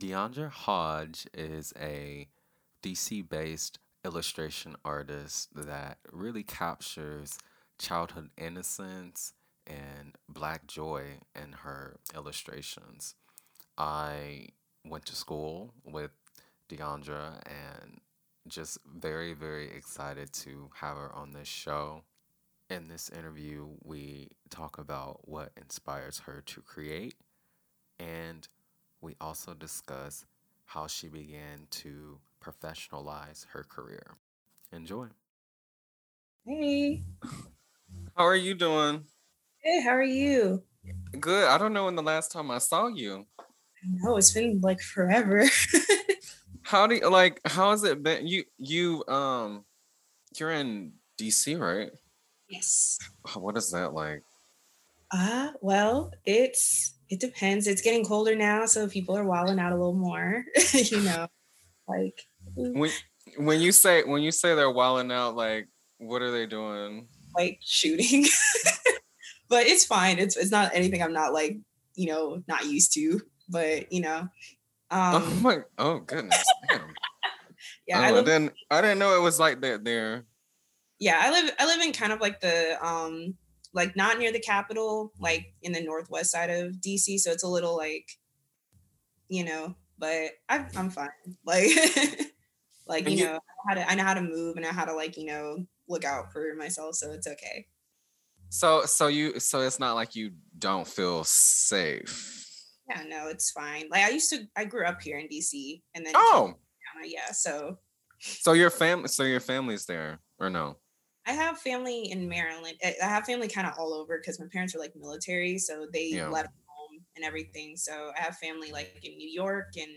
Deandra Hodge is a DC based illustration artist that really captures childhood innocence and black joy in her illustrations. I went to school with Deandra and just very, very excited to have her on this show. In this interview, we talk about what inspires her to create, and we also discuss how she began to professionalize her career. Enjoy. Hey. How are you doing? Hey, how are you? Good. I don't know when the last time I saw you. No, it's been like forever. how do you like how has it been? You you um you're in DC, right? Yes. What is that like? Uh well, it's it depends. It's getting colder now, so people are wilding out a little more, you know. Like when when you say when you say they're wilding out, like what are they doing? Like shooting. but it's fine. It's it's not anything I'm not like, you know, not used to. But you know. Oh um, oh my oh goodness. yeah, I, live, I didn't I didn't know it was like that there. Yeah, I live I live in kind of like the um like not near the capital, like in the northwest side of DC. So it's a little like, you know, but I, I'm fine. Like, like you, you know, how to I know how to move and I know how to like you know look out for myself. So it's okay. So so you so it's not like you don't feel safe. Yeah, no, it's fine. Like I used to, I grew up here in DC, and then oh, yeah, so. So your family, so your family's there, or no? I have family in Maryland. I have family kind of all over because my parents are like military, so they yeah. left home and everything. So I have family like in New York and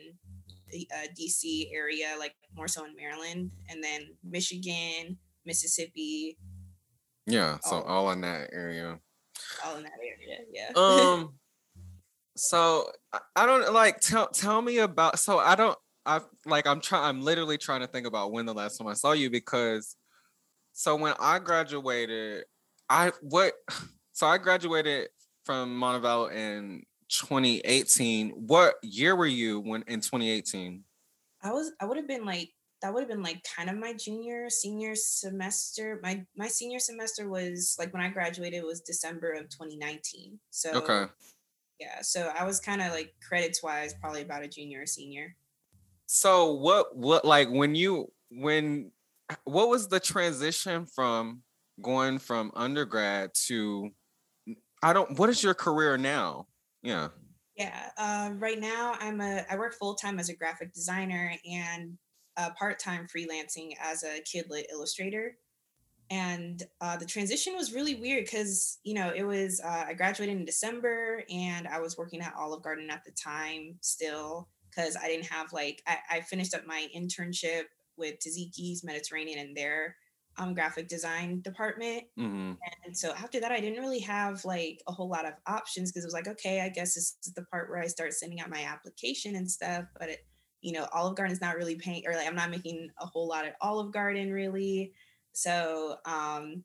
the uh, DC area, like more so in Maryland, and then Michigan, Mississippi. Yeah, so all, all in that area. All in that area, yeah. Um. so I don't like tell tell me about. So I don't. I like I'm trying. I'm literally trying to think about when the last time I saw you because so when I graduated, I what so I graduated from Montevallo in 2018. What year were you when in 2018? I was I would have been like that would have been like kind of my junior senior semester. My my senior semester was like when I graduated was December of 2019. So Okay. Yeah, so I was kind of like credits wise probably about a junior or senior. So what what like when you when what was the transition from going from undergrad to I don't what is your career now? Yeah. Yeah. Uh, right now I'm a I work full time as a graphic designer and uh, part time freelancing as a kidlit illustrator. And uh, the transition was really weird because you know it was uh, I graduated in December and I was working at Olive Garden at the time still because I didn't have like I, I finished up my internship with Taziki's Mediterranean and their um, graphic design department. Mm-hmm. And so after that, I didn't really have like a whole lot of options because it was like, okay, I guess this is the part where I start sending out my application and stuff. But it, you know, Olive Garden's not really paying, or like I'm not making a whole lot at Olive Garden really. So um,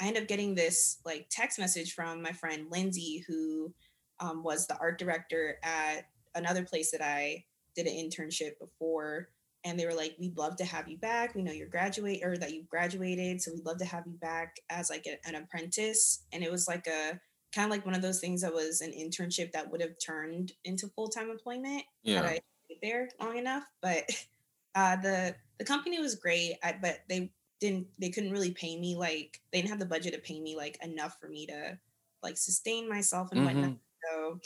I end up getting this like text message from my friend Lindsay, who um, was the art director at another place that I did an internship before and they were like we'd love to have you back we know you're graduate or that you've graduated so we'd love to have you back as like a, an apprentice and it was like a kind of like one of those things that was an internship that would have turned into full-time employment yeah. had I stayed there long enough but uh, the the company was great I, but they didn't they couldn't really pay me like they didn't have the budget to pay me like enough for me to like sustain myself and mm-hmm. whatnot so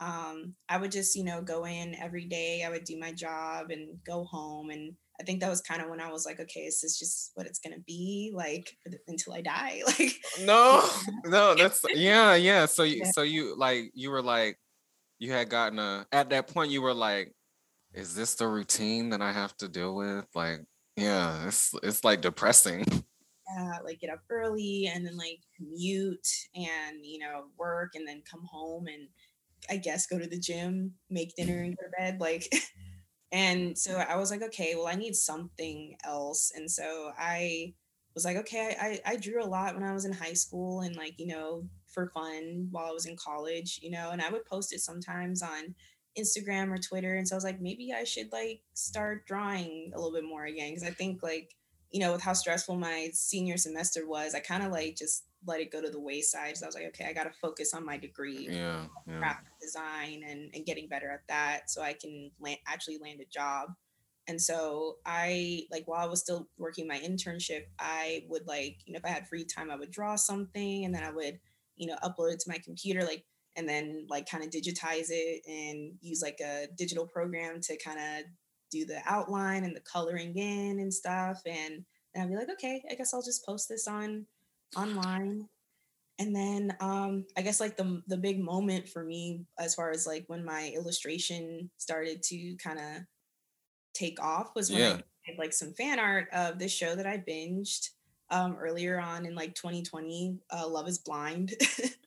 um, I would just, you know, go in every day. I would do my job and go home. And I think that was kind of when I was like, okay, this is this just what it's gonna be like until I die? Like, no, no, that's yeah, yeah. So you, yeah. so you like, you were like, you had gotten a at that point, you were like, is this the routine that I have to deal with? Like, yeah, it's it's like depressing. Yeah, like get up early and then like commute and you know work and then come home and I guess go to the gym, make dinner, and go to bed. Like, and so I was like, okay, well, I need something else. And so I was like, okay, I, I drew a lot when I was in high school and like, you know, for fun while I was in college, you know, and I would post it sometimes on Instagram or Twitter. And so I was like, maybe I should like start drawing a little bit more again. Cause I think like, you know, with how stressful my senior semester was, I kind of like just let it go to the wayside. So I was like, okay, I got to focus on my degree, yeah, yeah. graphic design, and, and getting better at that so I can land, actually land a job. And so I like while I was still working my internship, I would like, you know, if I had free time, I would draw something and then I would, you know, upload it to my computer, like, and then like kind of digitize it and use like a digital program to kind of do the outline and the coloring in and stuff. And then I'd be like, okay, I guess I'll just post this on online and then um i guess like the the big moment for me as far as like when my illustration started to kind of take off was when Yeah. i did like some fan art of this show that i binged um earlier on in like 2020 uh love is blind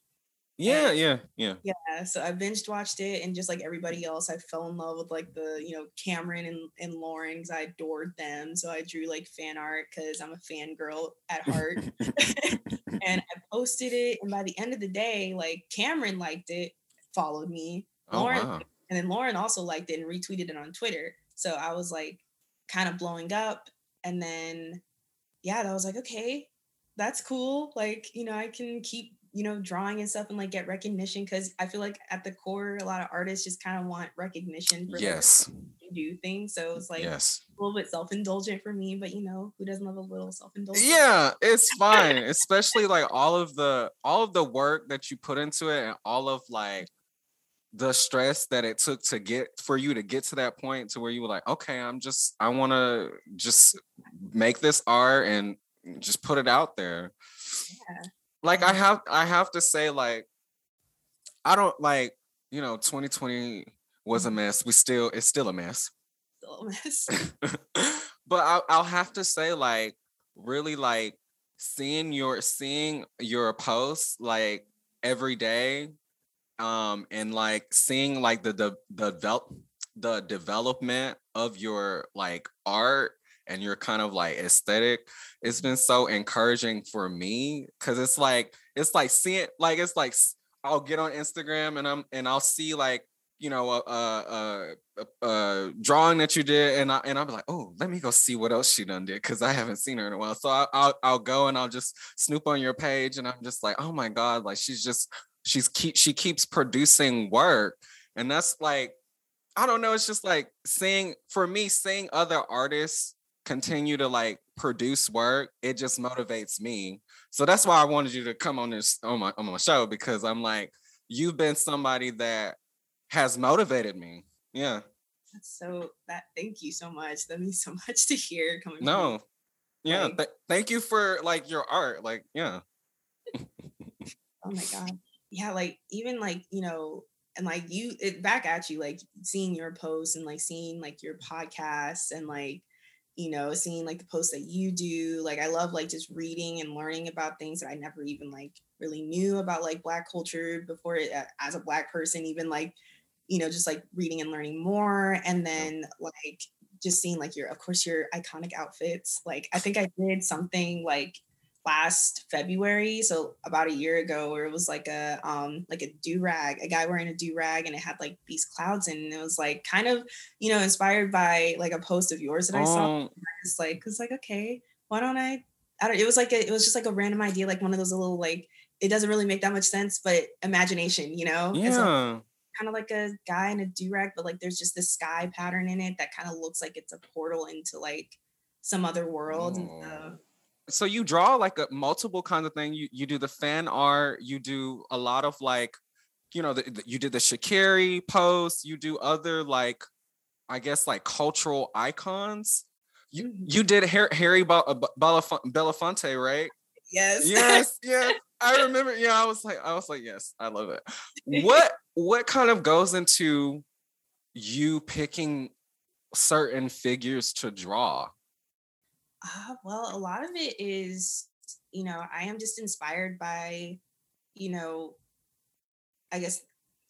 Yeah, yeah, yeah. yeah so i binge watched it and just like everybody else i fell in love with like the you know cameron and, and lauren because i adored them so i drew like fan art because i'm a fangirl at heart and I posted it. And by the end of the day, like Cameron liked it, followed me, Oh Lauren, wow. and then Lauren also liked it and retweeted it on Twitter. So I was like kind of blowing up. And then, yeah, I was like, okay, that's cool. Like, you know, I can keep, you know, drawing and stuff and like get recognition because I feel like at the core, a lot of artists just kind of want recognition for Yes. they do things. So it's like Yes. a little bit self indulgent for me, but you know, who doesn't love a little self indulgence? Yeah, it's fine. Especially like all of the all of the work that you put into it and all of like the stress that it took to get for you to get to that point to where you were like, okay, I'm just I want to just make this art and just put it out there. Yeah. Like I Um, have I have to say like I don't like, you know, 2020 was a Mhm. mess. We still it's still a mess. Still a mess. but I'll, I'll have to say like really like seeing your seeing your posts like every day um and like seeing like the the the develop the development of your like art and your kind of like aesthetic it's been so encouraging for me because it's like it's like seeing like it's like I'll get on instagram and i'm and i'll see like you know a, a, a, a drawing that you did and I, and be like oh let me go see what else she done did because i haven't seen her in a while so I, I'll, I'll go and i'll just snoop on your page and i'm just like oh my god like she's just she's keep she keeps producing work and that's like i don't know it's just like seeing for me seeing other artists continue to like produce work it just motivates me. So that's why i wanted you to come on this on my on my show because i'm like you've been somebody that has motivated me. Yeah. That's so that thank you so much. That means so much to hear coming from no. Yeah Like- th- thank you for like your art like yeah. Oh my god. Yeah, like even like, you know, and like you it back at you, like seeing your posts and like seeing like your podcasts and like, you know, seeing like the posts that you do. Like I love like just reading and learning about things that I never even like really knew about like black culture before it uh, as a black person, even like, you know, just like reading and learning more. And then like just seeing like your of course your iconic outfits. Like I think I did something like last February, so about a year ago, where it was like a um like a do rag, a guy wearing a do rag, and it had like these clouds, and it was like kind of you know inspired by like a post of yours that I saw. Oh, It's like it's like okay, why don't I? I don't. It was like a, it was just like a random idea, like one of those little like it doesn't really make that much sense, but imagination, you know. And so yeah kind of like a guy in a do rag, but like there's just this sky pattern in it that kind of looks like it's a portal into like some other world and Oh. So you draw like a multiple kinds of thing. You you do the fan art you do a lot of like you know the, the- you did the shakiri post you do other like i guess like cultural icons. You Mhm. you did Har- harry Ba- uh, belafonte right? Yes. yes yes. I remember yeah i was like i was like yes i love it. What what kind of goes into you picking certain figures to draw Uh, well, a lot of it is, you know, I am just inspired by, you know, I guess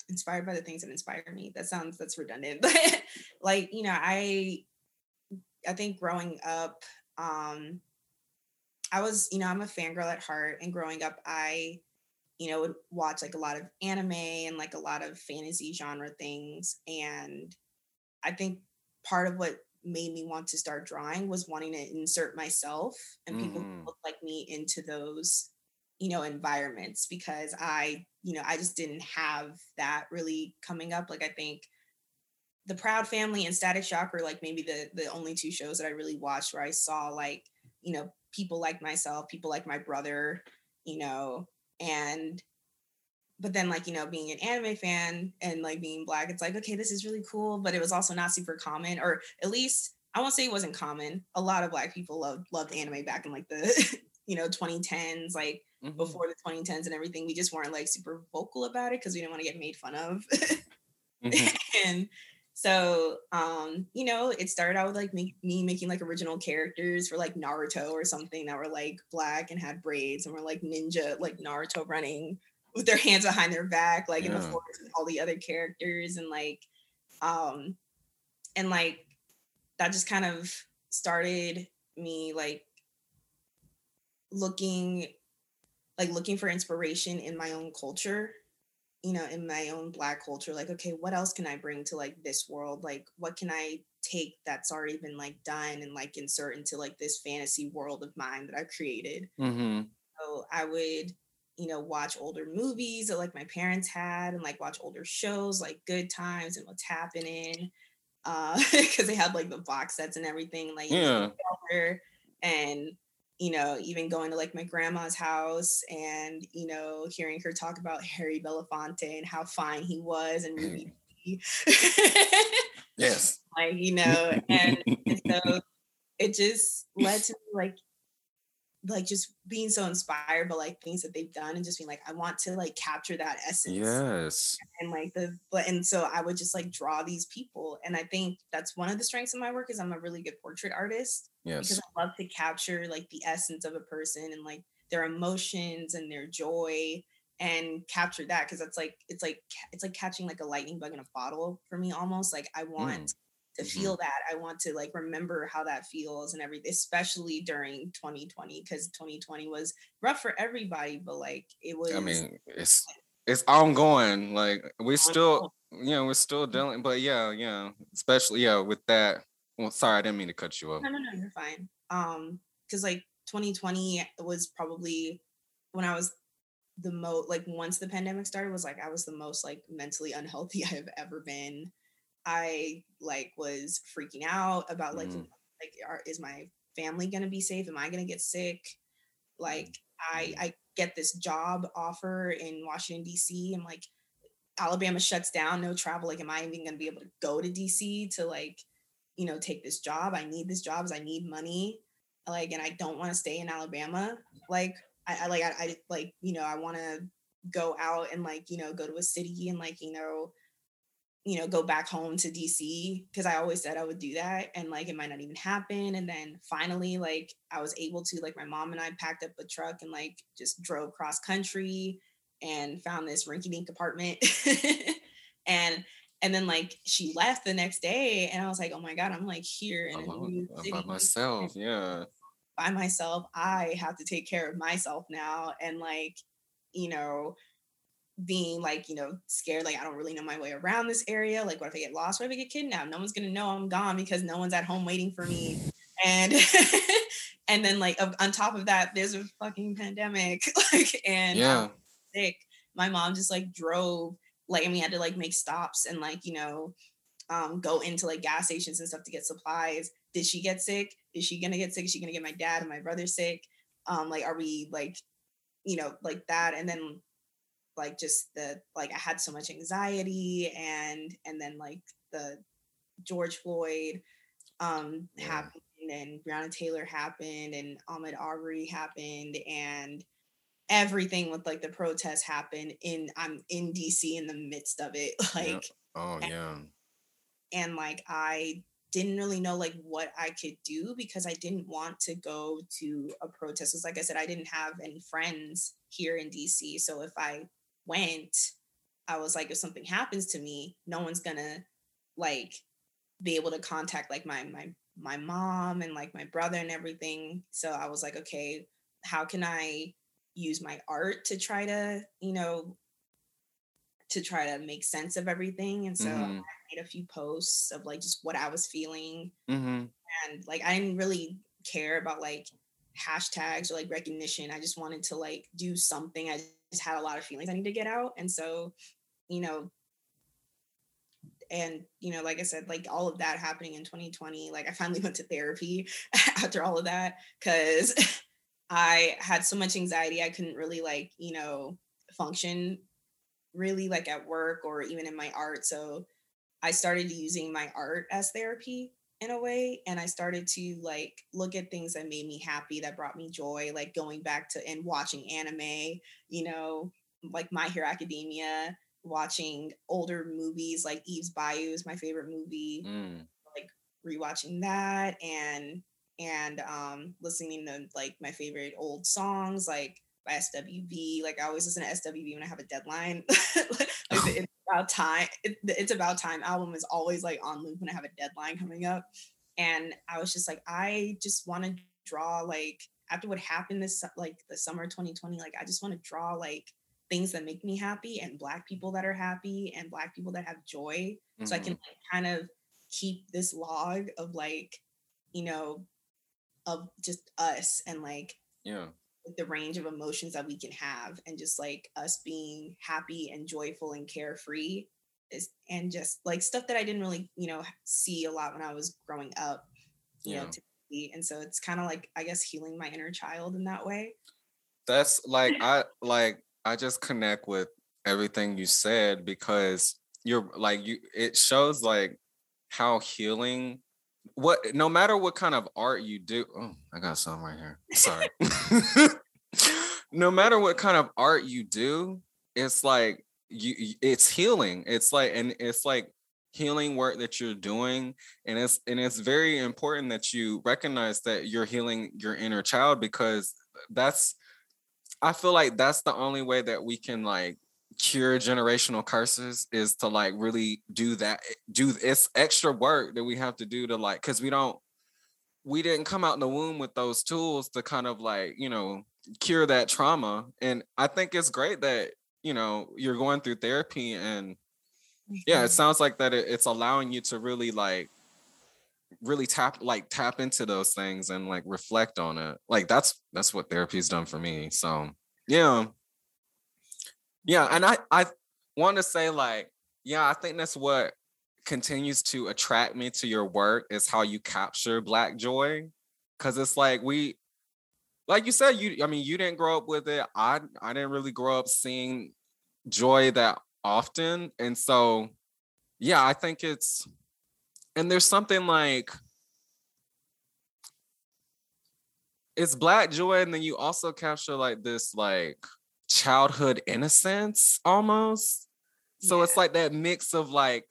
inspired by the things that inspire me. That sounds that's redundant, but like, you know, I I think growing up, um, I was, you know, I'm a fangirl at heart, and growing up, I you know, would watch like a lot of anime and like a lot of fantasy genre things. And I think part of what made me want to start drawing was wanting to insert myself and people who Mhm. look like me into those you know environments because i you know i just didn't have that really coming up like i think the proud family and static shock were like maybe the the only two shows that i really watched where i saw like you know people like myself people like my brother you know and but then like you know being an anime fan and like being black it's like okay this is really cool but it was also not super common or at least i won't say it wasn't common a lot of black people loved loved anime back in like the you know 2010s like Mhm. before the 2010s and everything we just weren't like super vocal about it because we didn't want to get made fun of Mhm. and so um you know it started out with like me, me making like original characters for like naruto or something that were like black and had braids and were like ninja like naruto running with their hands behind their back like in the forest with all the other characters and like um and like that just kind of started me like looking like looking for inspiration in my own culture you know in my own black culture like okay what else can i bring to like this world? Like what can i take that's already been like done and like insert into like this fantasy world of mine that i've created? Mhm. so i would you know watch older movies that like my parents had and like watch older shows like good times and what's happening uh because they had like the box sets and everything like Yeah. and you know even going to like my grandma's house and you know hearing her talk about harry belafonte and how fine he was and Yes. like you know and, and so it just led to like like just being so inspired by like things that they've done and just being like i want to like capture that essence. Yes. and like the but and so i would just like draw these people and i think that's one of the strengths of my work is i'm a really good portrait artist yes. Because I love to capture like the essence of a person and like their emotions and their joy and capture that because that's like it's like it's like catching like a lightning bug in a bottle for me almost like I want mm. To Mhm. feel that I want to like remember how that feels and everything especially during 2020 because 2020 was rough for everybody but like it was I mean, it's it's ongoing. Like we still, you know, we're still dealing. But yeah, yeah. Especially yeah, with that. Well, sorry, I didn't mean to cut you off. No, no, no, you're fine. Um, because like 2020 was probably when I was the most like once the pandemic started was like I was the most like mentally unhealthy I've ever been. I like was freaking out about like Mm. like are, is my family gonna be safe? Am I gonna get sick? Like I I get this job offer in Washington D.C. I'm like Alabama shuts down, no travel. Like, am I even gonna be able to go to DC to like, you know, take this job? I need this job I need money. Like, and I don't want to stay in Alabama. Like, I, I like I, I like, you know, I want to go out and like, you know, go to a city and like, you know, you know, go back home to DC because I always said I would do that and like it might not even happen. And then finally, like I was able to, like my mom and I packed up a truck and like just drove cross country and found this rinky dink apartment. and and then like she left the next day and I was like, oh my God, I'm like here in a Alone, new city by myself. Yeah. by myself. I have to take care of myself now. And like, you know, being like, you know, scared, like I don't really know my way around this area. Like, what if I get lost? What if I get kidnapped? No one's gonna know I'm gone because no one's at home waiting for me. And and then like on top of that, there's a fucking pandemic. like and Yeah. Sick. My mom just like drove, like, and we had to like make stops and like, you know, um, go into like gas stations and stuff to get supplies. Did she get sick? Is she gonna get sick? Is she gonna get my dad and my brother sick? Um, like, are we like, you know, like that? And then like just the like I had so much anxiety and and then like the George Floyd um Yeah. happened and Breonna Taylor happened and Ahmaud Arbery happened and everything with like the protests happened in I'm in DC in the midst of it like Oh yeah. and like I didn't really know like what I could do because I didn't want to go to a protest. Because like I said, I didn't have any friends here in DC. So if I went, I was like, if something happens to me, no one's gonna like be able to contact like my my my mom and like my brother and everything. So I was like, okay, how can I use my art to try to, you know, to try to make sense of everything. And so mm-hmm. I made a few posts of like just what I was feeling. Mm-hmm. And like I didn't really care about like hashtags or like recognition. I just wanted to like do something. I just had a lot of feelings I need to get out. And so, you know, and you know like i said like all of that happening in 2020 like i finally went to therapy after all of that because i had so much anxiety i couldn't really like you know function really like at work or even in my art so i started using my art as therapy in a way and i started to like look at things that made me happy that brought me joy like going back to and watching anime you know like my hero academia watching older movies like Eve's Bayou is my favorite movie. Mm. Like rewatching that and and um listening to like my favorite old songs like by SWV. Like I always listen to SWV when I have a deadline. like it's about time. It, it's about time album is always like on loop when I have a deadline coming up. And I was just like, I just want to draw like after what happened this like the summer 2020, like I just want to draw like things that make me happy and black people that are happy and black people that have joy mm-hmm. so i can mm-hmm. like, kind of keep this log of like you know of just us and like yeah the range of emotions that we can have and just like us being happy and joyful and carefree is and just like stuff that i didn't really you know see a lot when i was growing up you yeah. know to be. and so it's kind of like i guess healing my inner child in that way that's like i like I just connect with everything you said because you're like you it shows like how healing what no matter what kind of art you do oh i got some right here. Sorry. No matter what kind of art you do it's like you it's healing. It's like and it's like healing work that you're doing and it's and it's very important that you recognize that you're healing your inner child because that's I feel like that's the only way that we can like cure generational curses is to like really do that do it's extra work that we have to do to like because we don't we didn't come out in the womb with those tools to kind of like you know cure that trauma. And i think it's great that you know you're going through therapy and yeah it mm-hmm. sounds like that it's allowing you to really like really tap like tap into those things and like reflect on it. Like that's that's what therapy's done for me so yeah yeah and i i want to say like yeah i think that's what continues to attract me to your work is how you capture black joy because it's like we like you said you i mean you didn't grow up with it. I i didn't really grow up seeing joy that often and so yeah i think it's and there's something like it's black joy and then you also capture like this like childhood innocence almost so yeah. it's like that mix of like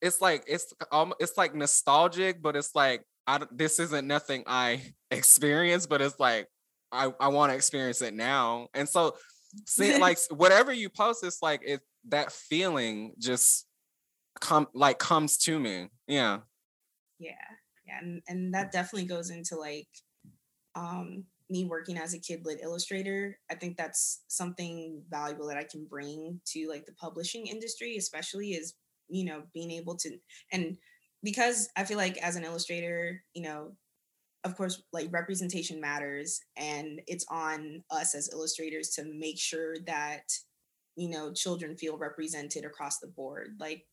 it's like it's um it's like nostalgic but it's like I this isn't nothing I experienced but it's like I I want to experience it now and so see like whatever you post it's like it that feeling just come like comes to me. Yeah. Yeah. Yeah. And and that definitely goes into like um me working as a kid lit illustrator. I think that's something valuable that I can bring to like the publishing industry, especially is, you know, being able to and because I feel like as an illustrator, you know, of course, like representation matters, and it's on us as illustrators to make sure that you know children feel represented across the board. Like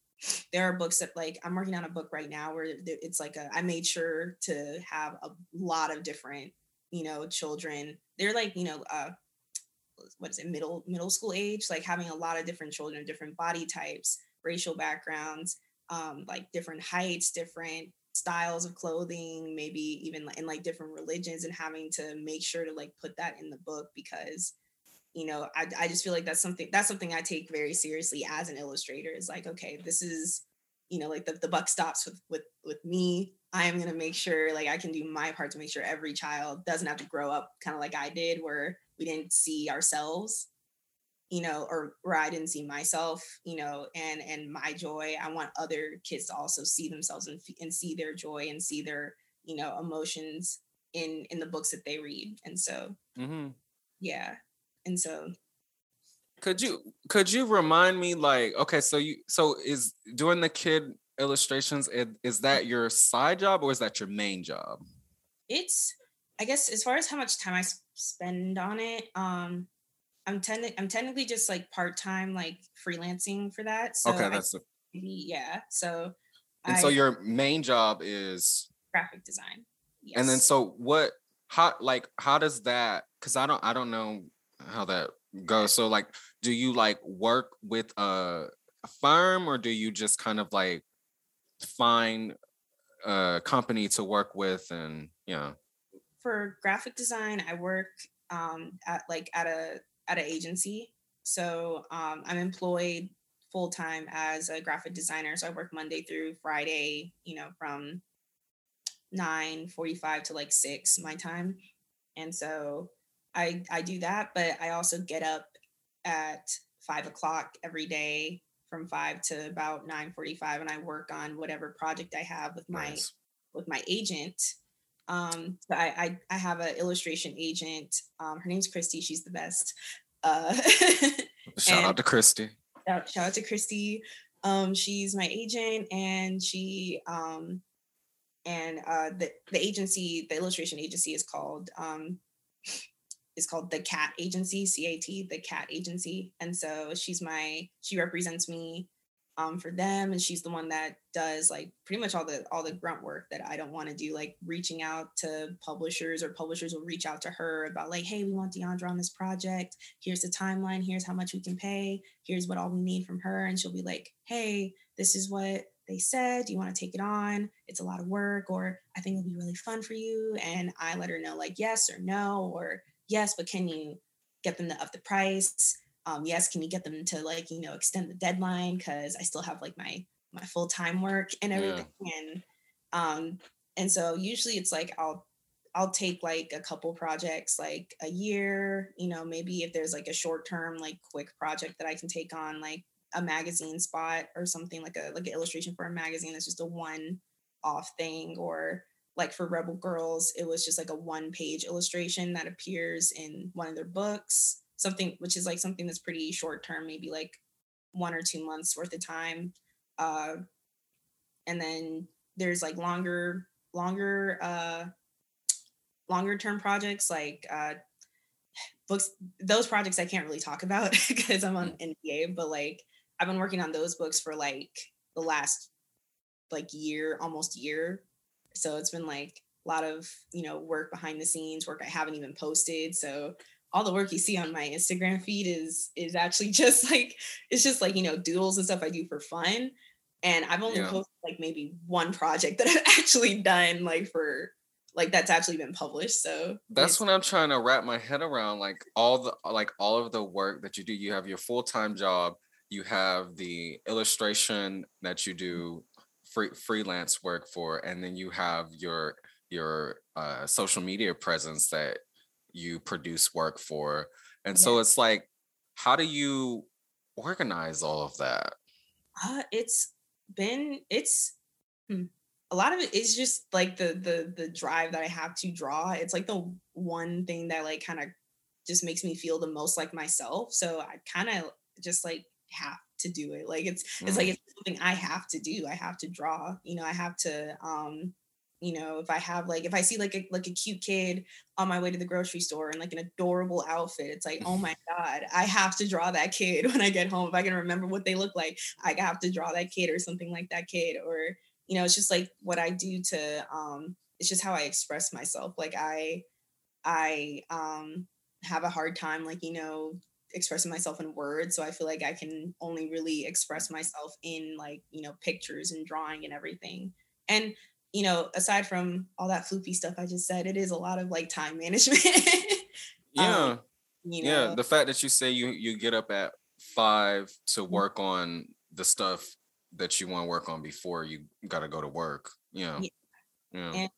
there are books that like i'm working on a book right now where it's like a i made sure to have a lot of different you know children they're like you know uh what is it middle middle school age like having a lot of different children different body types racial backgrounds um like different heights different styles of clothing maybe even in like different religions and having to make sure to like put that in the book because you know I, I just feel like that's something that's something i take very seriously as an illustrator is like okay this is you know like the, the buck stops with with with me i am going to make sure like i can do my part to make sure every child doesn't have to grow up kind of like i did where we didn't see ourselves you know or where i didn't see myself you know and and my joy i want other kids to also see themselves and, and see their joy and see their you know emotions in in the books that they read and so mm-hmm. yeah and so could you could you remind me like okay so you so is doing the kid illustrations is that your side job or is that your main job it's i guess as far as how much time i spend on it um i'm ten- i'm technically just like part-time like freelancing for that so okay that's I, a- yeah so and I, so your main job is graphic design yes. and then so what how like how does that because i don't i don't know how that goes so like do you like work with a firm or do you just kind of like find a company to work with and you know. For graphic design i work um at like at a at an agency. So um i'm employed full time as a graphic designer. So i work monday through friday you know from 9 45 to like 6 my time. And so i i do that but i also get up at five o'clock every day from five to about 9:45, and i work on whatever project i have with my nice. with my agent. Um I, I i have an illustration agent. Um her name's christy. She's the best. Uh shout out to christy. shout, shout out to christy. Um she's my agent and she um and uh the the agency the illustration agency is called um is called the Cat Agency, CAT, the Cat Agency. And so she's my she represents me um, for them, and she's the one that does like pretty much all the all the grunt work that I don't want to do, like reaching out to publishers or publishers will reach out to her about like, hey, we want Deandra on this project. Here's the timeline. Here's how much we can pay. Here's what all we need from her, and she'll be like, hey, this is what they said, Do you want to take it on? It's a lot of work, or I think it'll be really fun for you. And I let her know, like, yes or no, or yes, but can you get them to up the price? Um, yes, can you get them to like, you know, extend the deadline? Cause I still have like my my full-time work and everything. Yeah. And um, and so usually it's like I'll I'll take like a couple projects like a year, you know, maybe if there's like a short term, like quick project that I can take on, like a magazine spot or something like a like an illustration for a magazine that's just a one off thing or like for Rebel Girls, it was just like a one page illustration that appears in one of their books, something which is like something that's pretty short term, maybe like one or two months worth of time. Uh, and then there's like longer, longer, uh, longer term projects like uh, books. Those projects I can't really talk about because I'm on mm. NDA, but like I've been working on those books for like the last like year, almost year so it's been like a lot of, you know, work behind the scenes, work I haven't even posted. So all the work you see on my Instagram feed is is actually just like it's just like, you know, doodles and stuff I do for fun. And I've only yeah. posted like maybe one project that I've actually done like for like that's actually been published. So that's when I'm trying to wrap my head around like all the like all of the work that you do. You have your full-time job, you have the illustration that you do free, freelance work for and then you have your your uh, social media presence that you produce work for. And yeah. so it's like how do you organize all of that? Uh, it's been it's hmm, a lot of it is just like the the the drive that i have to draw. It's like the one thing that like kind of just makes me feel the most like myself. So i kind of just like have to do it. Like it's it's like mm. it's something I have to do. I have to draw. You know, I have to um you know, if I have like if I see like a like a cute kid on my way to the grocery store in like an adorable outfit, it's like, oh my God, I have to draw that kid when I get home. If I can remember what they look like, I have to draw that kid or something like that kid. Or, you know, it's just like what I do to um it's just how I express myself. Like I I um have a hard time like, you know, expressing myself in words so i feel like i can only really express myself in like you know pictures and drawing and everything and you know aside from all that floopy stuff i just said it is a lot of like time management yeah um, you know? yeah the fact that you say you you get up at five to mm-hmm. work on the stuff that you want to work on before you got to go to work you know yeah. yeah. And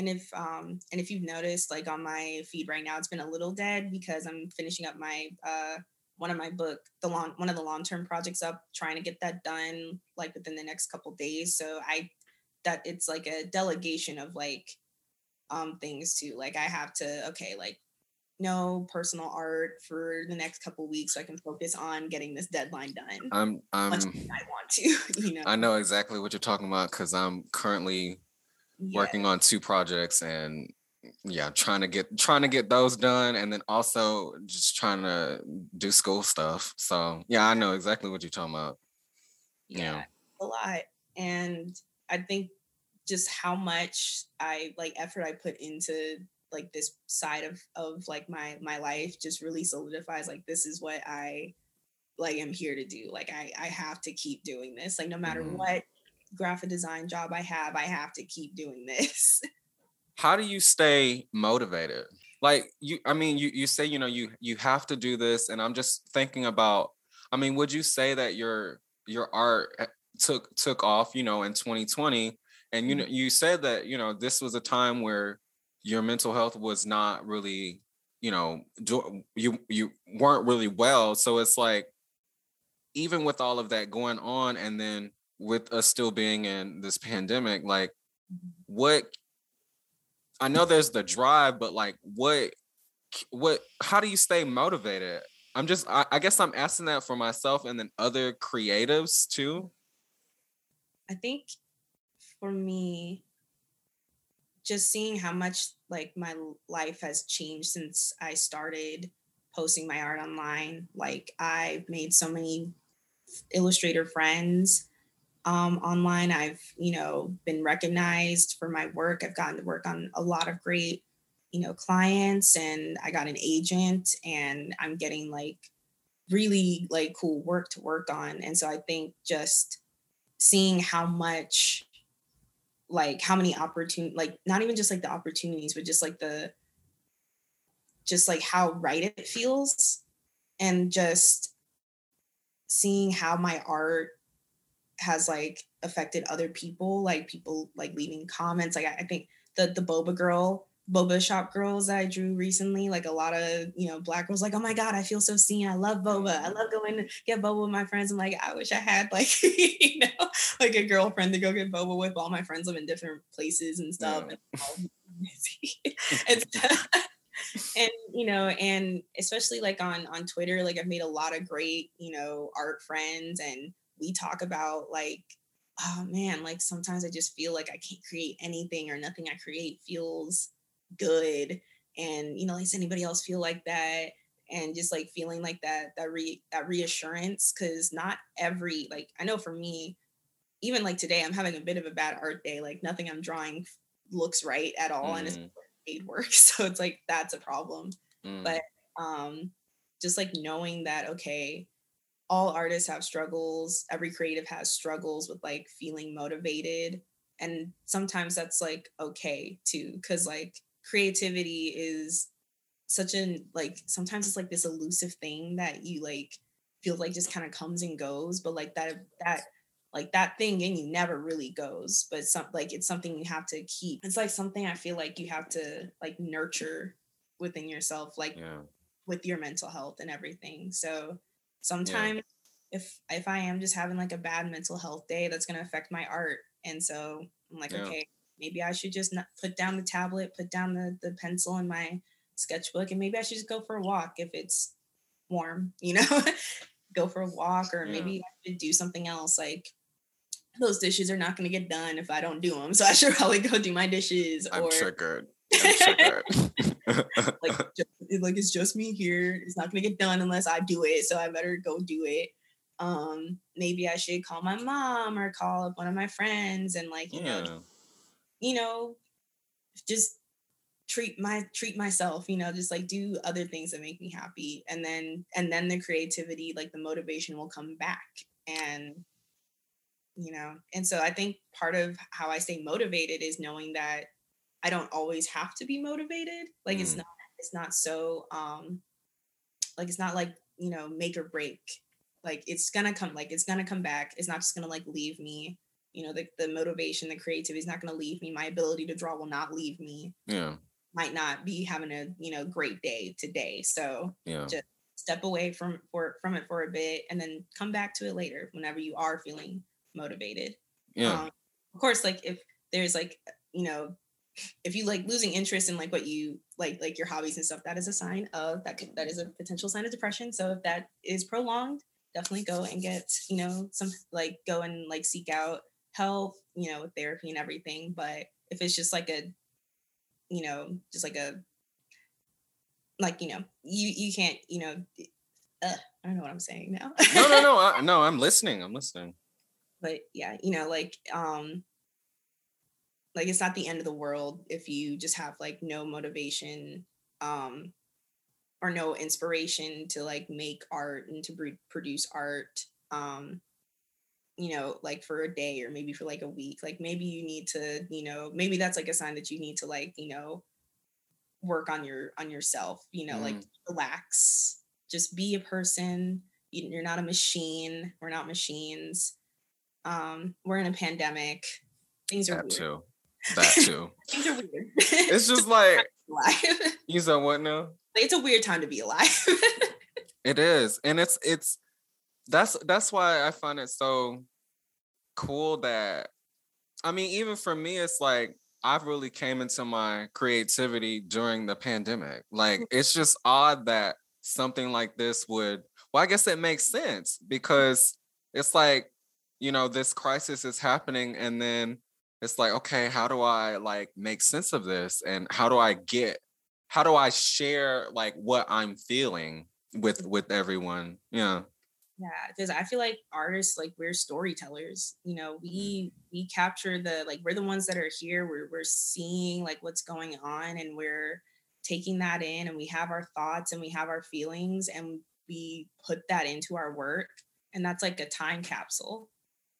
and if um and if you've noticed, like on my feed right now, it's been a little dead because I'm finishing up my uh one of my book, the long one of the long term projects up, trying to get that done like within the next couple days. So I that it's like a delegation of like um things to like I have to okay like no personal art for the next couple weeks so I can focus on getting this deadline done. I'm I'm I want to, you know. I know exactly what you're talking about because I'm currently Yeah. working on two projects and yeah, trying to get trying to get those done and then also just trying to do school stuff. So yeah, I know exactly what you're talking about. yeah, Yeah. a lot and i think just how much i like effort i put into like this side of of like my my life just really solidifies like this is what i like am here to do like i i have to keep doing this like no matter Mhm. what graphic design job i have i have to keep doing this. How do you stay motivated? Like you I mean you you say you know you you have to do this and I'm just thinking about I mean would you say that your your art eh, took took off, you know, in 2020 and you know you said that, you know, this was a time where your mental health was not really, you know, do, you you weren't really well, so it's like even with all of that going on and then with us still being in this pandemic like mm-hmm. what I know there's the drive, but like what what how do you stay motivated? I'm just I, I guess I'm asking that for myself and then other creatives too. I think for me, just seeing how much like my life has changed since I started posting my art online. Like I've made so many illustrator friends um, online. I've you know been recognized for my work. I've gotten to work on a lot of great you know clients, and I got an agent, and I'm getting like really like cool work to work on. And so I think just seeing how much like how many opportunity like not even just like the opportunities but just like the just like how right it feels and just seeing how my art has like affected other people like people like leaving comments. Like i, I think the the boba girl boba shop girls that i drew recently like a lot of you know black girls like oh my god i feel so seen. I love boba. I mm-hmm. love going to get boba with my friends. I'm like i wish i had like you know like a girlfriend to go get boba with all my friends live in different places and stuff Yeah. and, and, stuff. and you know and especially like on on twitter like i've made a lot of great you know art friends and we talk about like oh man like sometimes i just feel like i can't create anything or nothing i create feels good. And you know does anybody else feel like that? And just like feeling like that that re that reassurance because not every like i know for me even like today i'm having a bit of a bad art day like nothing i'm drawing looks right at all and it's Mm, paid work so it's like that's a problem. Mm, but um just like knowing that okay all artists have struggles every creative has struggles with like feeling motivated and sometimes that's like okay too because like creativity is such an like sometimes it's like this elusive thing that you like feel like just kind of comes and goes but like that that like that thing and you never really goes but some like it's something you have to keep it's like something i feel like you have to like nurture within yourself like yeah. with your mental health and everything so sometimes if if i am just having like a bad mental health day that's going to affect my art and so i'm like Yeah. okay maybe i should just not put down the tablet put down the the pencil in my sketchbook and maybe i should just go for a walk if it's warm you know go for a walk or Yeah. maybe i should do something else like those dishes are not going to get done if i don't do them so i should probably go do my dishes I'm or triggered. Like ju- it- like it's just me here. It's not gonna get done unless i do it so i better go do it. Um maybe i should call my mom or call up one of my friends and like you know you know just treat my treat myself you know just like do other things that make me happy. And then and then the creativity like the motivation will come back. And you know and so i think part of how i stay motivated is knowing that i don't always have to be motivated like it's Mm. not it's not so um like it's not like you know make or break like it's gonna come like it's gonna come back it's not just gonna like leave me you know the, the motivation the creativity is not gonna leave me my ability to draw will not leave me Yeah. might not be having a you know great day today so Yeah. Just- step away from for from it for a bit and then come back to it later whenever you are feeling motivated Yeah. um, of course like if there's like you know if you like losing interest in like what you like like your hobbies and stuff that is a sign of that could, that is a potential sign of depression. So if that is prolonged definitely go and get you know some like go and like seek out help you know with therapy and everything. But if it's just like a you know just like a like you know you you can't you know uh, i don't know what i'm saying now. No no no I, no i'm listening i'm listening. But yeah you know like um like it's not the end of the world if you just have like no motivation um or no inspiration to like make art and to pre- produce art um you know like for a day or maybe for like a week. Like maybe you need to you know maybe that's like a sign that you need to like you know work on your on yourself you know mm. like relax. Just be a person. You're not a machine. We're not machines. Um we're in a pandemic. Things are that weird. too that too. Things are weird. It's just like you said what now? It's a weird time to be alive. It is and it's it's that's that's why i find it so cool that i mean even for me it's like i've really came into my creativity during the pandemic. Like mm-hmm. it's just odd that something like this would well i guess it makes sense because it's like you know this crisis is happening and then it's like okay how do i like make sense of this? And how do i get how do i share like what i'm feeling with mm. with everyone? Yeah. Yeah because i feel like artists like we're storytellers you know mm. we we capture the like we're the ones that are here we're, we're seeing like what's going on and we're taking that in and we have our thoughts and we have our feelings and we put that into our work and that's like a time capsule.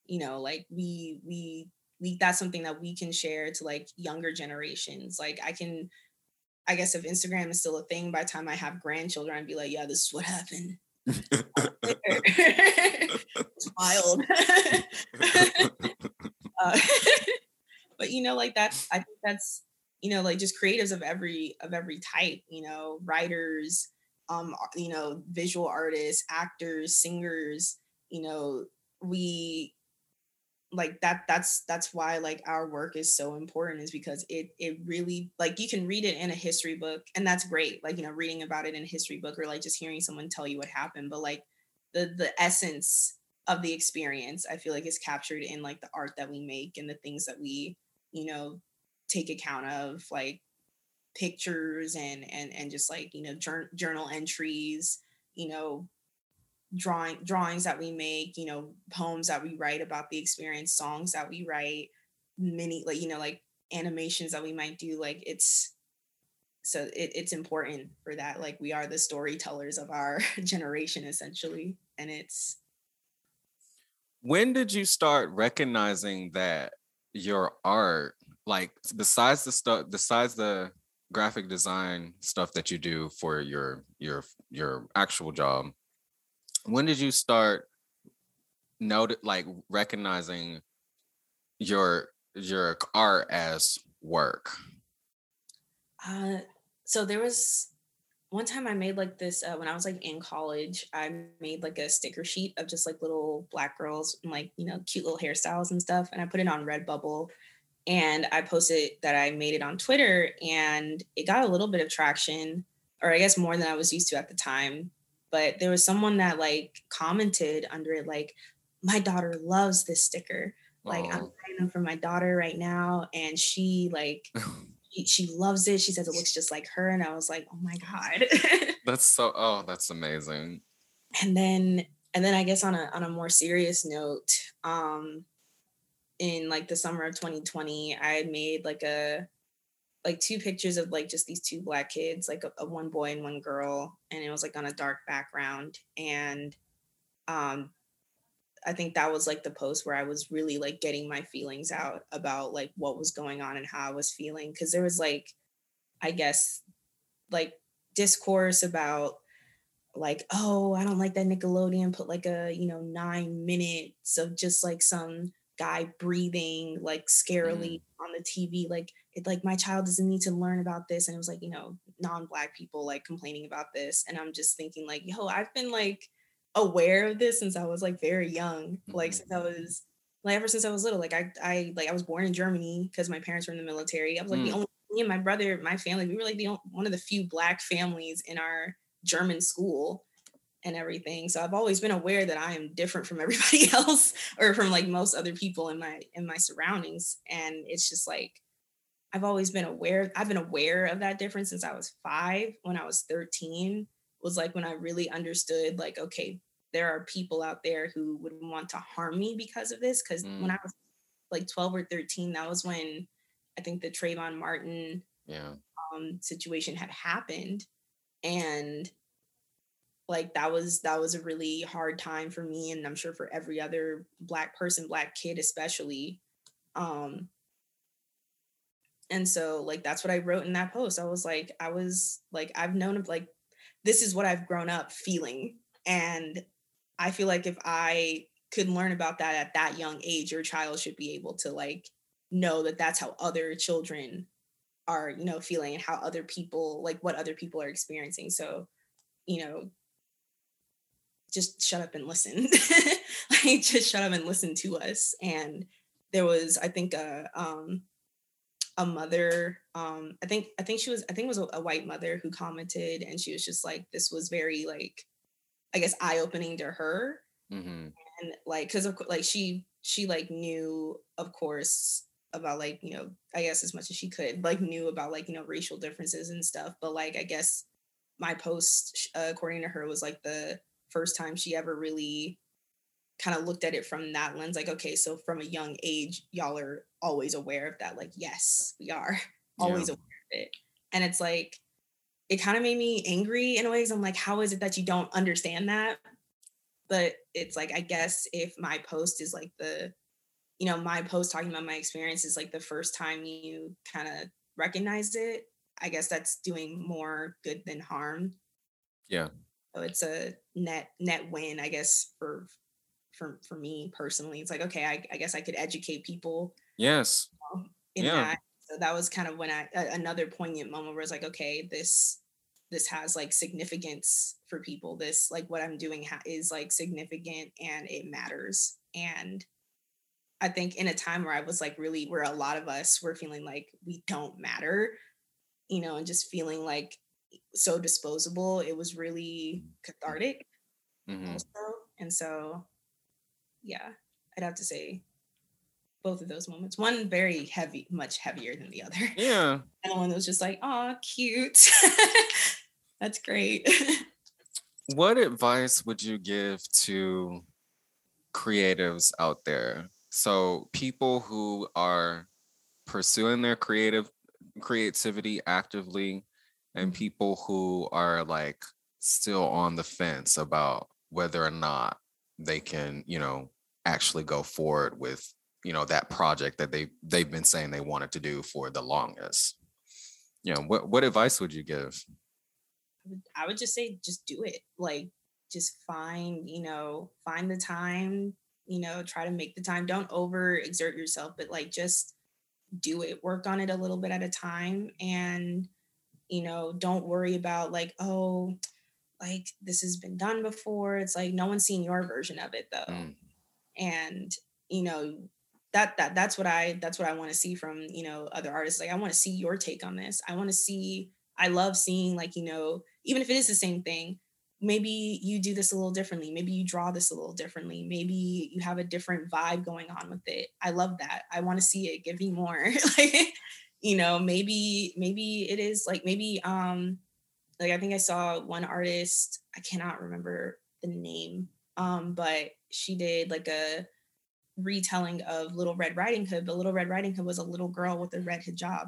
You know like we we we that's something that we can share to like younger generations. Like i can i guess if instagram is still a thing by the time i have grandchildren i'd be like yeah this is what happened. It's wild uh, but you know like that's i think that's you know like just creatives of every of every type you know writers um you know visual artists actors singers you know we like that that's that's why like our work is so important is because it it really like you can read it in a history book and that's great like you know reading about it in a history book or like just hearing someone tell you what happened but like the the essence of the experience i feel like is captured in like the art that we make and the things that we you know take account of like pictures and and and just like you know journal entries you know drawing drawings that we make you know poems that we write about the experience songs that we write many like you know like animations that we might do like it's so it, it's important for that like we are the storytellers of our generation essentially and it's when did you start recognizing that your art like besides the stuff besides the graphic design stuff that you do for your your your actual job when did you start note like recognizing your your art as work? Uh so there was one time i made like this uh, when i was like in college i made like a sticker sheet of just like little black girls and like you know cute little hairstyles and stuff and i put it on redbubble and i posted that i made it on twitter and it got a little bit of traction or i guess more than i was used to at the time but there was someone that like commented under it like my daughter loves this sticker. Like i'm writing them for my daughter right now and she like she, she loves it. She says it looks just like her and i was like oh my god. That's so oh that's amazing. And then and then i guess on a on a more serious note um in like the summer of 2020 i made like a like two pictures of like just these two black kids, like a, a, one boy and one girl, and it was like on a dark background. And um I think that was like the post where I was really like getting my feelings out about like what was going on and how I was feeling. Cause there was like, I guess, like discourse about like, oh, I don't like that Nickelodeon put like a, you know, nine minutes of just like some guy breathing like scarily mm. on the TV. Like it like my child doesn't need to learn about this. And it was like, you know, non-black people like complaining about this. And I'm just thinking like, yo, I've been like aware of this since I was like very young. Like mm-hmm. since I was like ever since I was little. Like I, I like I was born in Germany because my parents were in the military. I was like mm. the only me and my brother, my family, we were like the only, one of the few black families in our German school and everything. So I've always been aware that I am different from everybody else or from like most other people in my in my surroundings. And it's just like I've always been aware. I've been aware of that difference since I was five. When I was 13, was like when I really understood, like, okay, there are people out there who would want to harm me because of this. Cause mm. when I was like 12 or 13, that was when I think the Trayvon Martin yeah. um, situation had happened. And like that was that was a really hard time for me and I'm sure for every other black person, black kid especially. Um and so like that's what I wrote in that post. I was like, I was like, I've known of like this is what I've grown up feeling. And I feel like if I could learn about that at that young age, your child should be able to like know that that's how other children are, you know, feeling and how other people like what other people are experiencing. So, you know, just shut up and listen. like just shut up and listen to us. And there was, I think, a um a mother um i think i think she was i think it was a, a, white mother who commented and she was just like this was very like i guess eye-opening to her mm-hmm. and like because of like she she like knew of course about like you know i guess as much as she could like knew about like you know racial differences and stuff but like i guess my post uh, according to her was like the first time she ever really kind of looked at it from that lens like okay so from a young age y'all are always aware of that like yes we are always yeah. aware of it. And it's like it kind of made me angry in a ways. I'm like how is it that you don't understand that? But it's like i guess if my post is like the you know my post talking about my experience is like the first time you kind of recognize it i guess that's doing more good than harm. Yeah. So it's a net net win i guess for for for me personally. It's like, okay, I, I guess I could educate people. Yes. You know, in yeah. that. So that was kind of when I another poignant moment where it's like, okay, this this has like significance for people. This like what I'm doing ha- is like significant and it matters. And I think in a time where I was like really where a lot of us were feeling like we don't matter, you know, and just feeling like so disposable, it was really cathartic mm-hmm. also. And so yeah, I'd have to say both of those moments. One very heavy, much heavier than the other. Yeah. And one was just like, oh, cute. That's great. what advice would you give to creatives out there? So people who are pursuing their creative creativity actively and mm-hmm. people who are like still on the fence about whether or not they can, you know, actually go forward with, you know, that project that they they've been saying they wanted to do for the longest. You know, what what advice would you give? I would just say just do it. Like just find, you know, find the time, you know, try to make the time. Don't over exert yourself, but like just do it. Work on it a little bit at a time and you know, don't worry about like, oh, like this has been done before. It's like no one's seen your version of it though. Mm. And you know, that that that's what I that's what I want to see from, you know, other artists. Like I want to see your take on this. I want to see I love seeing like, you know, even if it is the same thing, maybe you do this a little differently. Maybe you draw this a little differently. Maybe you have a different vibe going on with it. I love that. I want to see it. Give me more. like, you know, maybe maybe it is like maybe um like I think I saw one artist, I cannot remember the name, um, but she did like a retelling of Little Red Riding Hood, but Little Red Riding Hood was a little girl with a red hijab.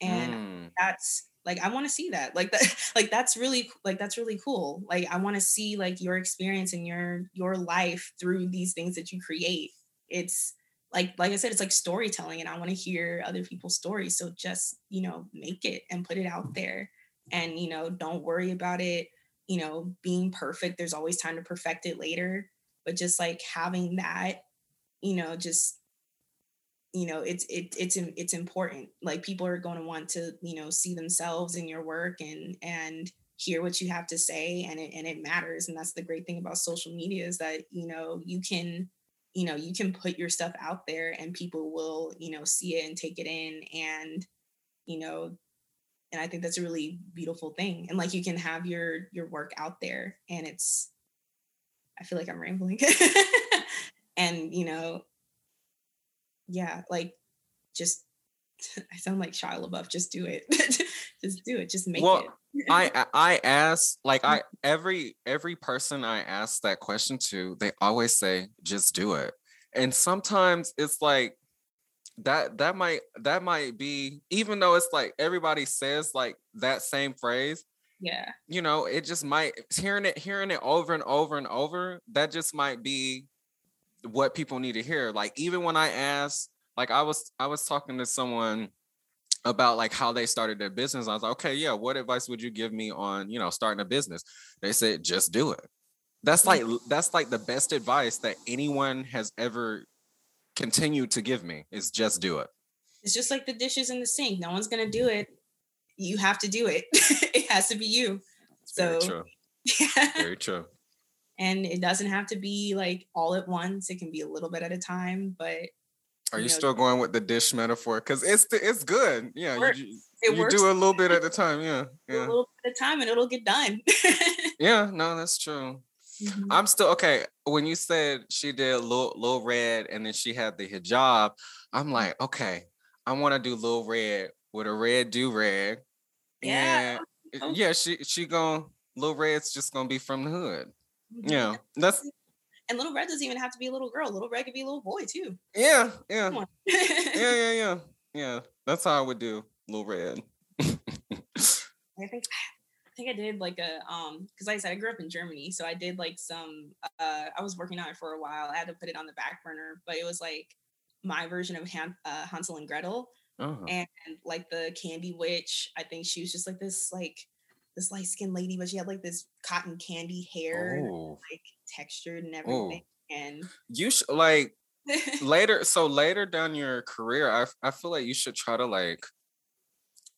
And mm. that's like I want to see that. Like that like that's really like that's really cool. Like I want to see like your experience and your your life through these things that you create. It's like like I said, it's like storytelling and I want to hear other people's stories. So just, you know, make it and put it out there and you know don't worry about it you know being perfect there's always time to perfect it later but just like having that you know just you know it's it, it's it's important like people are going to want to you know see themselves in your work and and hear what you have to say and it, and it matters and that's the great thing about social media is that you know you can you know, you can put your stuff out there and people will, you know, see it and take it in and, you know, and I think that's a really beautiful thing. And like you can have your your work out there and it's I feel like I'm rambling. and, you know, yeah, like just I sound like Shia LaBeouf. Just do it. just do it. Just make well, it. I I ask like I every every person I ask that question to, they always say, just do it. And sometimes it's like that that might that might be even though it's like everybody says like that same phrase yeah you know it just might hearing it hearing it over and over and over that just might be what people need to hear like even when i asked like I was I was talking to someone about like how they started their business. I was like, okay, yeah, what advice would you give me on, you know, starting a business? They said, just do it. That's mm. like that's like the best advice that anyone has ever continued to give me is just do it. It's just like the dishes in the sink. No one's gonna do it. You have to do it. it has to be you. so very true. Yeah. Very true. And it doesn't have to be like all at once. It can be a little bit at a time, but are you, you know, still going with the dish metaphor? Because it's it's good. Yeah, you, it you do a little bit at a time. Yeah, yeah. A little bit at a time, and it'll get done. yeah, no, that's true. Mm-hmm. I'm still okay. When you said she did little, little red, and then she had the hijab, I'm mm-hmm. like, okay, I want to do little red with a red do rag. Yeah. And yeah, she she going little red's just gonna be from the hood. Mm-hmm. Yeah, that's and little red doesn't even have to be a little girl. Little red could be a little boy too. Yeah, yeah. yeah, yeah, yeah. Yeah. That's how I would do little red. I think think I did like a um because like I said I grew up in Germany, so I did like some uh I was working on it for a while. I had to put it on the back burner, but it was like my version of Han- uh, Hansel and Gretel. Uh-huh. And like the candy witch, I think she was just like this like this light skinned lady, but she had like this cotton candy hair, oh. like textured and everything. Oh. And you should like later. So later down your career, I I feel like you should try to like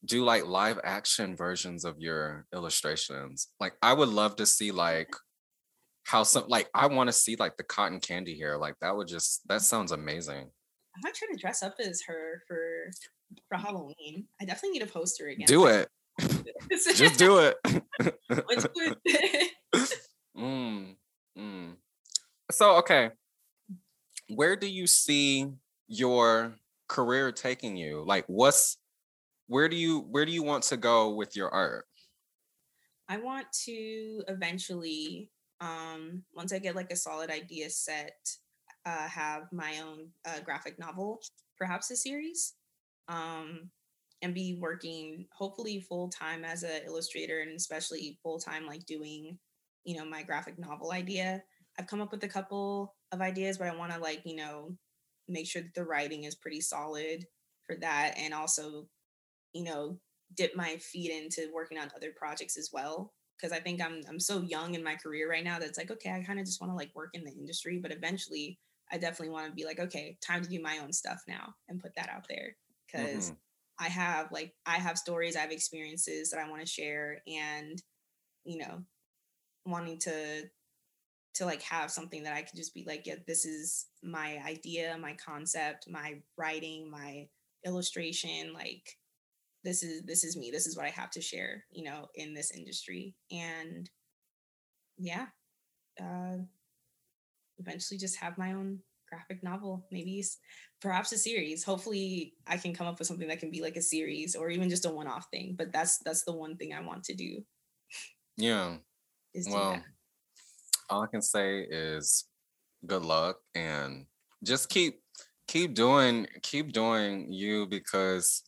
do like live action versions of your illustrations. Like I would love to see like how some like I want to see like the cotton candy here. Like that would just that sounds amazing. I might try to dress up as her for for Halloween. I definitely need a poster again. Do it. Just do it. mm, mm. So okay, where do you see your career taking you? Like, what's where do you where do you want to go with your art? I want to eventually, um, once I get like a solid idea set, uh, have my own uh, graphic novel, perhaps a series. Um, and be working hopefully full time as an illustrator and especially full time like doing you know my graphic novel idea i've come up with a couple of ideas but i want to like you know make sure that the writing is pretty solid for that and also you know dip my feet into working on other projects as well because i think i'm i'm so young in my career right now that's like okay i kind of just want to like work in the industry but eventually i definitely want to be like okay time to do my own stuff now and put that out there because mm-hmm. I have like I have stories, I have experiences that I want to share and you know, wanting to to like have something that I could just be like, yeah, this is my idea, my concept, my writing, my illustration, like this is this is me. This is what I have to share, you know, in this industry. And yeah. Uh eventually just have my own graphic novel, maybe perhaps a series. Hopefully, I can come up with something that can be like a series or even just a one-off thing. But that's that's the one thing I want to do. Yeah. well, all I can say is good luck and just keep keep doing keep doing you because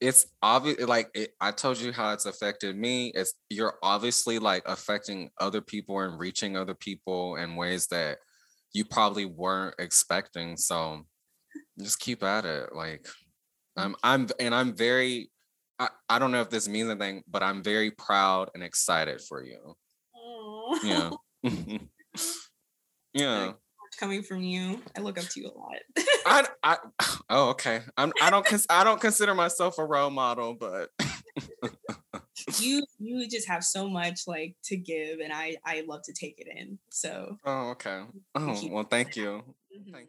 it's obvious like it, i told you how it's affected me it's you're obviously like affecting other people and reaching other people in ways that you probably weren't expecting. So just keep at it. Like I'm I'm and I'm very I, I don't know if this means anything, but I'm very proud and excited for you. Aww. Yeah. yeah. Coming from you, I look up to you a lot. I, I, oh, okay. I'm, I don't, I don't consider myself a role model, but you you just have so much like to give and i i love to take it in so oh okay oh well thank you mm-hmm. Thank